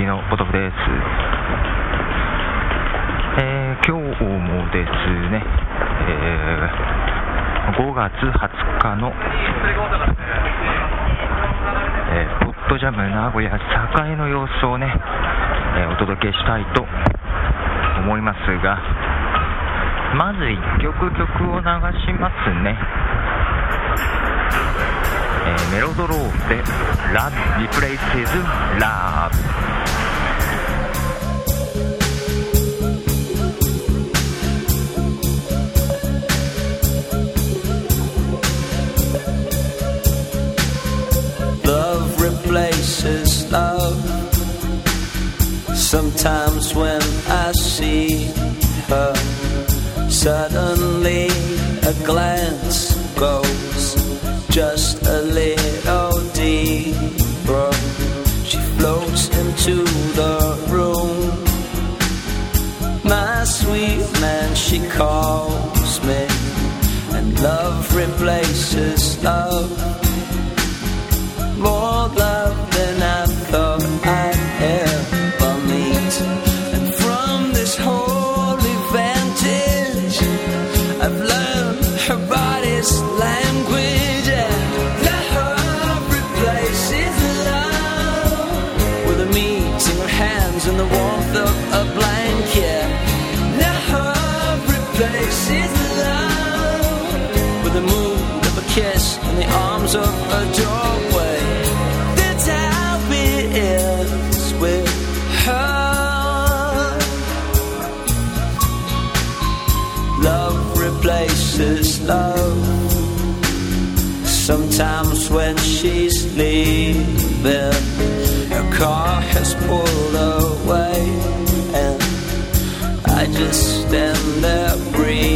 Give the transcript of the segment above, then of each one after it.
ィのポトフです。えー、今日もですね、えー、5月20日の、えー、ポットジャム名古屋栄の様子をね、え、お届けしたいと思いますが、まず1曲曲を流しますね。えー、メロドロームで Love Replaces Love 「replaces love. Sometimes when I see her, suddenly a glance goes just a little deeper. She floats into the room. My sweet man, she calls me, and love replaces love. Replaces love. Sometimes when she's leaving, her car has pulled away, and I just stand there breathing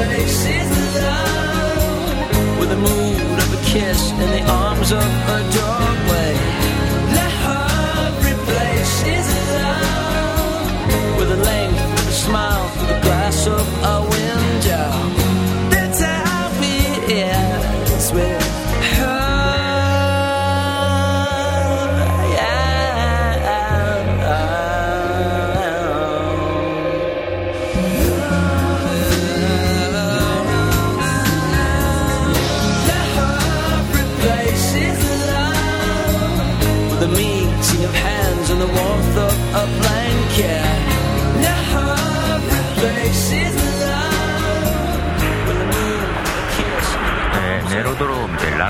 Love replaces love with the mood of a kiss in the arms of a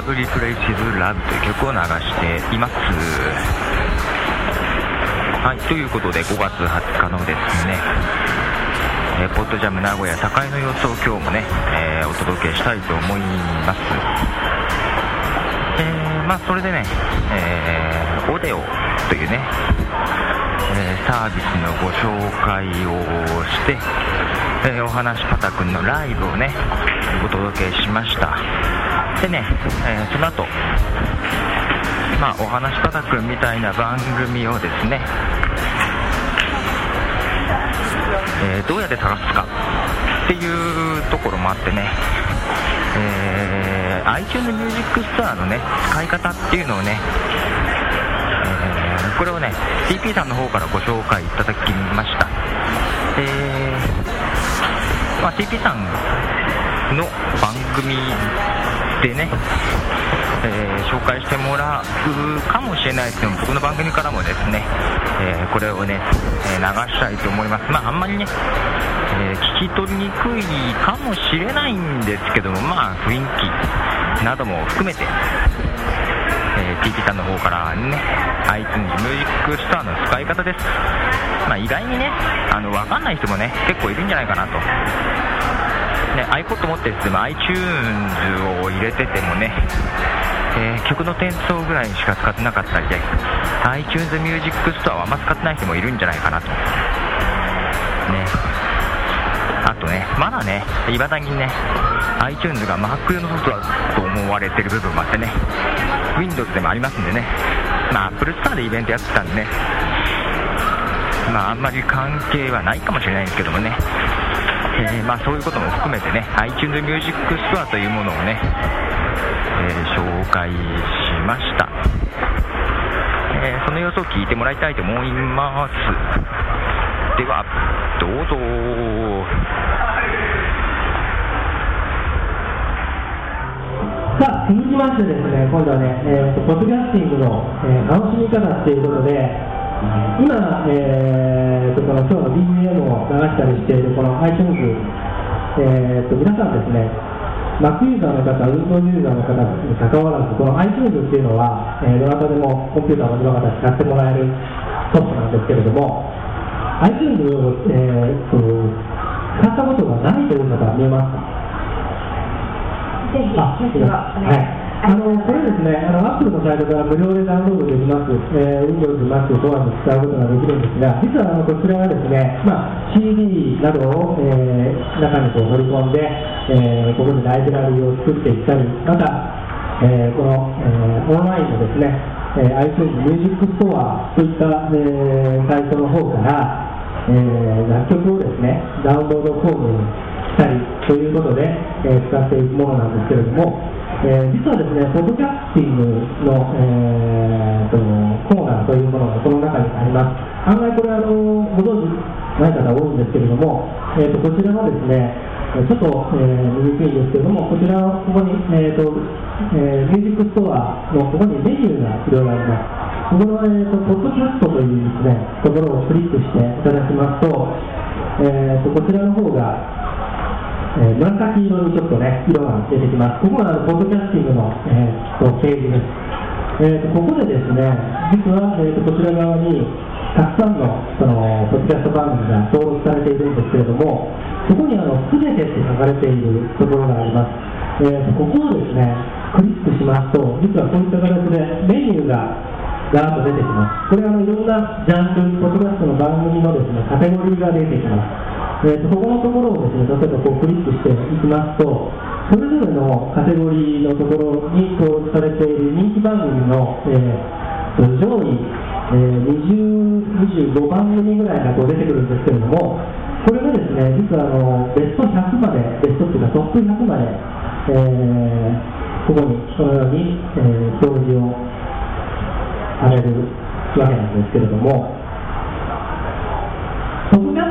ラブリプレイシズラブという曲を流しています。はいということで5月20日のですね、えーポッドジャム名古屋栄の様子を今日もね、えーお届けしたいと思います。えーまあそれでね、えーオデオというね、えサービスのご紹介をして、えお話パタ君のライブをねお届けしました。でね、えーその後まあお話パタ君みたいな番組をですね、えーどうやって探すかっていうところもあってね、えー iTunes Music Store のね使い方っていうのをね、えーこれをね TP さんの方からご紹介いただきました。えーまあ、TP さんの番組でね、えー紹介してもらうかもしれないですけど僕の番組からもですね、えーこれをね、え流したいと思います。まああんまりね、え聞き取りにくいかもしれないんですけどもまあ雰囲気なども含めて、えー TP さんの方からね iTunes Music Store の使い方です。まあ意外にねあの分かんない人もね結構いるんじゃないかなと。ね、iPod 持ってるっても iTunes を入れててもね、えー、曲の転送ぐらいしか使ってなかったりで iTunes Music Store はあんま使ってない人もいるんじゃないかなと。ね。あとね、まだね、いまだにね、iTunes が Mac 用のソフトだと思われてる部分もあってね、Windows でもありますんでね、まあ、Apple Store でイベントやってたんでね、まあ、あんまり関係はないかもしれないんですけどもね、えー、まあ、そういうことも含めてね iTunes Music Store というものをね、えー、紹介しました、えー、その様子を聞いてもらいたいと思います。ではどうぞ。さあ続きましてですね今度はね、えー、ポッドキャスティングの、えー、楽しみ方っていうことで今、えーと、この今日の BGM を流したりしているこの iTunes、えーと、皆さんですね、Mac ユーザーの方、Windows ユーザーの方にかかわらず、この iTunes っていうのは、えー、どなたでもコンピューターの方使ってもらえるソフトなんですけれども、iTunes を、えーと、使ったことがないという方見えますか？ぜひ、はいあのこれですね、あのアップルのサイトから無料でダウンロードできます、えー、Windows、Mac、ドアに使うことができるんですが、実はあのこちらはですね、まあ、CD などを、えー、中にこう盛り込んで、えー、ここでライブラリーを作っていったり、また、えー、この、えー、オンラインのですね、えー、iTunes Music Store といった、えー、サイトの方から、えー、楽曲をですね、ダウンロード購入したりということで、えー、使っていくものなんですけれども、えー、実はですね、ポッドキャスティングの、えーと、コーナーというものがこの中にあります。案外これあの、ご存知ない方多いんですけれども、えーと、こちらはですね、ちょっと、えー、見にくいんですけれども、こちらここに、えーとえー、ミュージックストアのここにメニューがいろいろあります。ここの、えーと、ポッドキャストというですね、ところをクリックしていただきますと、えーとこちらの方が、えー、紫色にちょっとね、色が出てきます。ここがあのポッドキャスティングの、えー、とページです。えーと、ここでですね、実は、えーと、こちら側にたくさんのそのポッドキャスト番組が登録されているんですけれども、そこにあの全てって書かれているところがあります。えーと、ここをですね、クリックしますと、実はこういった形でメニューがガーッと出てきます。これはあのいろんなジャンル、ポッドキャストの番組のですね、カテゴリーが出てきます。えーと、ここのところをですね、例えばこうクリックしていきますと、それぞれのカテゴリーのところに登録されている人気番組の、えー、上位、えー、20、25番組ぐらいがこう出てくるんですけれども、これがですね、実はあのベスト100まで、ベストっていうかトップ100まで、えー、ここにこのように、えー、表示をされるわけなんですけれども、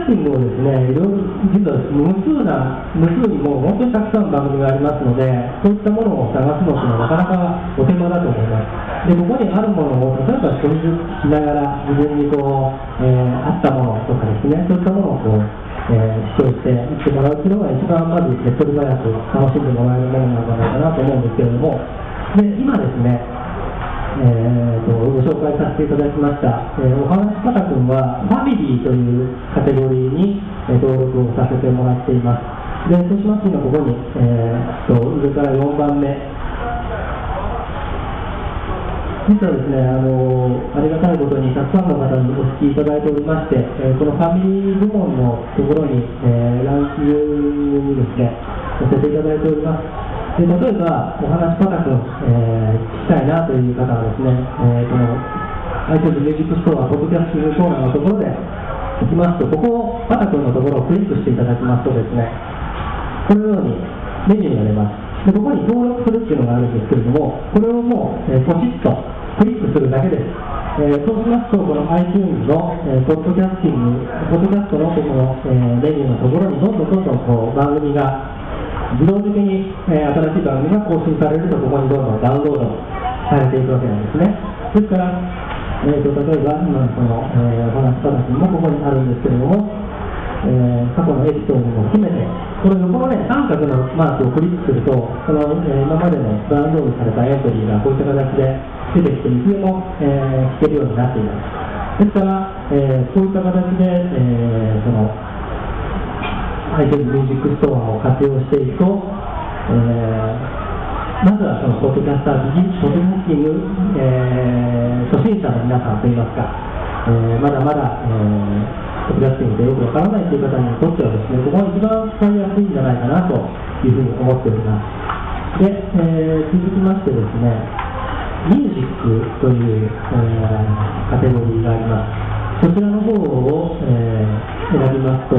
ポッドキャスティングをですね、いろいろ実は無数な、無数にもう本当にたくさんの番組がありますので、そういったものを探すのっていうのはなかなかお手間だと思います。で、ここにあるものを例えば取りしながら自分にこう、えー、あったものとかですね、そういったものをこう、えー、視聴していってもらうっていうのが一番まず手っ取り早く楽しんでもらえるものなんじゃないかなと思うんですけれども、で、今ですね、えーと、ご紹介させていただきました、えー、お話し方君はファミリーというカテゴリーに、えー、登録をさせてもらっています。でそうしますと今ここに、えーと、上から4番目。実はですねあのありがたいことにたくさんの方にお聞きいただいておりまして、えー、このファミリー部門のところに、えー、ランキングにですねさせていただいております。で例えば、お話パタ君、えー、聞きたいなという方はですね、えー、この iTunes Music Store ポッドキャスティングコーナーのところで行きますと、ここをパタ君のところをクリックしていただきますとですね、このようにメニューが出ます。でここに登録するっていうのがあるんですけれども、これをもう、えー、ポチッとクリックするだけです。えー、そうしますと、この iTunes の、えー、ポッドキャスティング、ポッドキャストのこの、えー、メニューのところにどんどんどんどんこう番組が自動的に、えー、新しい番組が更新されると、ここにどんどんダウンロードされていくわけなんですね。ですから、えーと、例えば、今その、えー、お話話もここにあるんですけれども、えー、過去のエピソードも含めて、この横のね、三角のマークをクリックすると、その、えー、今までのダウンロードされたエントリーがこういった形で出てきて、いつでも、えー、聞けるようになっています。ですから、えー、そういった形で、えー、その、iTunes ミュージックストアを活用していくと、えーまずはそのポッドキャスタービジポッドキャスティング、えー初心者の皆さんといいますか、えーまだまだ、えーポッドキャスティングでよくわからないという方にとってはですね、ここが一番使いやすいんじゃないかなというふうに思っております。で、えー続きましてですね、ミュージックという、えーカテゴリーがあります。そちらの方を、えー選びますと、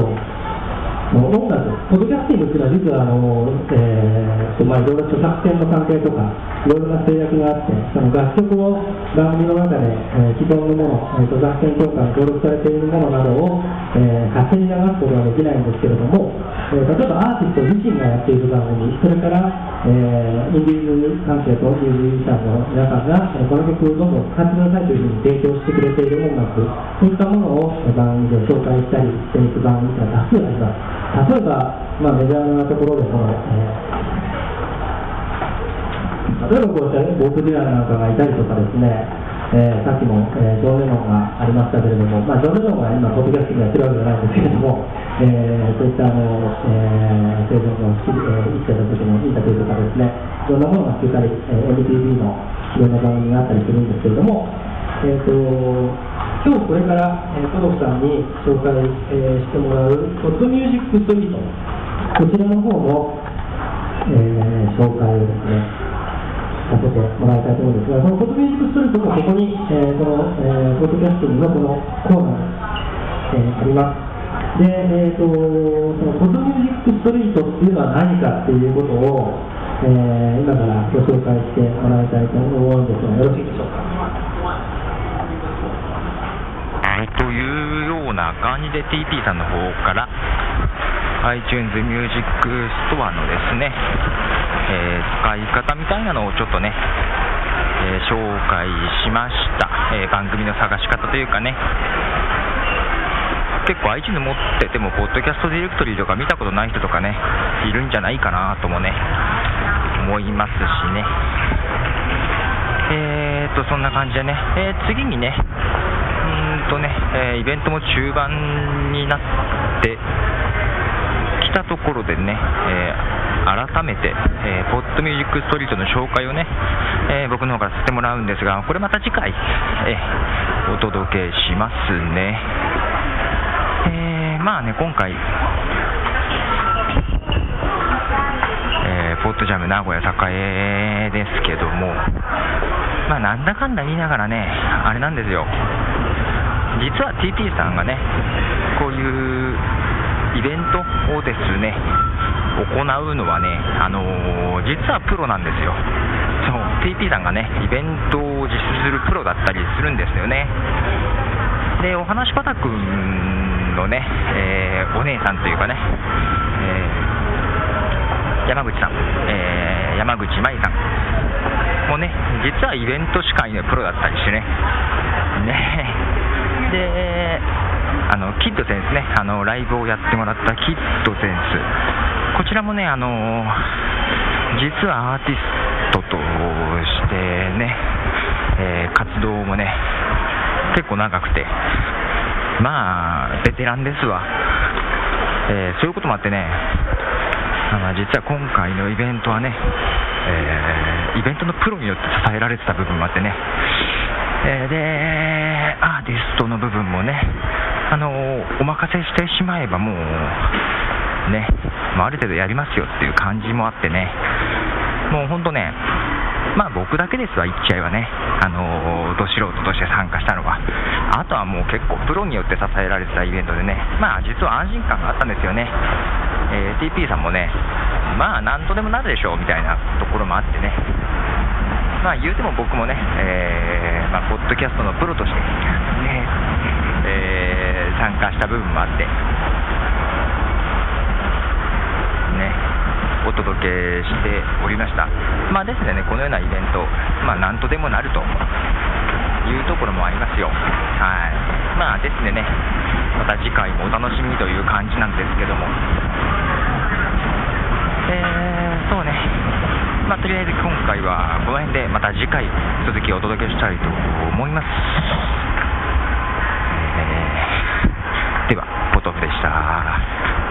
音楽、ポッドキャスティングっていうのは実はあの、えーまあ、いろいろ著作権の関係とか、いろいろな制約があって、その楽曲を番組の中で、えー既存のもの、えー、著作権協会に登録されているものなどを、えー勝手に流すことはできないんですけれども、えー例えばアーティスト自身がやっている番組、それから、えーインディーズ関係とミュージシャンの皆さんが、えーこの曲をどんどん使ってくださいというふうに提供してくれている音楽、そういったものを番組で紹介したりしていく番組が多数あります。例えば、まあ、メジャーなところでこの、えー例えばこうしたボーク・ディランなんかがいたりとかですね、えーさっきも、えージョン・レノンがありましたけれども、まあ、ジョン・レノンは今、ポッドキャスティングやってるわけじゃないんですけれども、えーそういったあの、えー、生存の、えー生きてた時のインタビューとかですね、いろんなものが聞いたり、えー MTV のいろんな番組があったりするんですけれども、えー、と今日これから、えー、ポドフさんに紹介、えーしてもらうポッドミュージックストリート、こちらの方の、えー紹介をですね、させてもらいたいと思うんですが、このポッドミュージックストリートもここに、えーこの、えポッドキャスティングのこのコーナー、えーあります。で、えー、とそのポッドミュージックストリートっていうのは何かっていうことを、えー今からご紹介してもらいたいと思うんですが、よろしいでしょうか？はいというような感じで TP さんの方から iTunes Music Store のですね、えー使い方みたいなのをちょっとね、えー紹介しました、えー番組の探し方というかね。結構 iTunes 持っててもポッドキャストディレクトリーとか見たことない人とかねいるんじゃないかなともね思いますしね。えー、とそんな感じでね、えー次にね、とね、えイベントも中盤になってきたところでね、え改めて、えポッドミュージックストリートの紹介をね、え僕の方からさせてもらうんですが、これまた次回、えお届けしますね。えまあね、今回、えポッドジャム名古屋栄ですけども、まあ、なんだかんだ言いながらね、あれなんですよ、実は TT さんがね、こういうイベントをですね、行うのはね、あのー実はプロなんですよ。そう TT さんがね、イベントを実施するプロだったりするんですよね。で、お話パタくんのね、えーお姉さんというかね、えー山口さん、え山口舞さんもね、実はイベント司会のプロだったりしてね、ねで、あのキッドセンスね、あのライブをやってもらったキッドセンス、こちらもね、あの実はアーティストとしてね、えー活動もね、結構長くて、まあ、ベテランですわ、えーそういうこともあってね、あの実は今回のイベントはね、えーイベントのプロによって支えられてた部分もあってね、えーで、アーティストの部分もね、あのお任せしてしまえばもう、ね、まあある程度やりますよっていう感じもあってね、もう本当ね、まあ僕だけですわ、言っちゃえばね、あのど素人として参加したのは、あとはもう結構プロによって支えられてたイベントでね、まあ実は安心感があったんですよね、えー TP さんもね、まあなんとでもなるでしょうみたいなところもあってね、まあ言うても僕もね、えーまあ、ポッドキャストのプロとして、ねえー参加した部分もあって、ね、お届けしておりました。まあですね、このようなイベント、まあなんとでもなるというところもありますよ。はい。まあですねね、また次回もお楽しみという感じなんですけども、えー、そうね、まあとりあえず今回はこの辺でまた次回続きをお届けしたいと思います。えーでは、ポトフでした。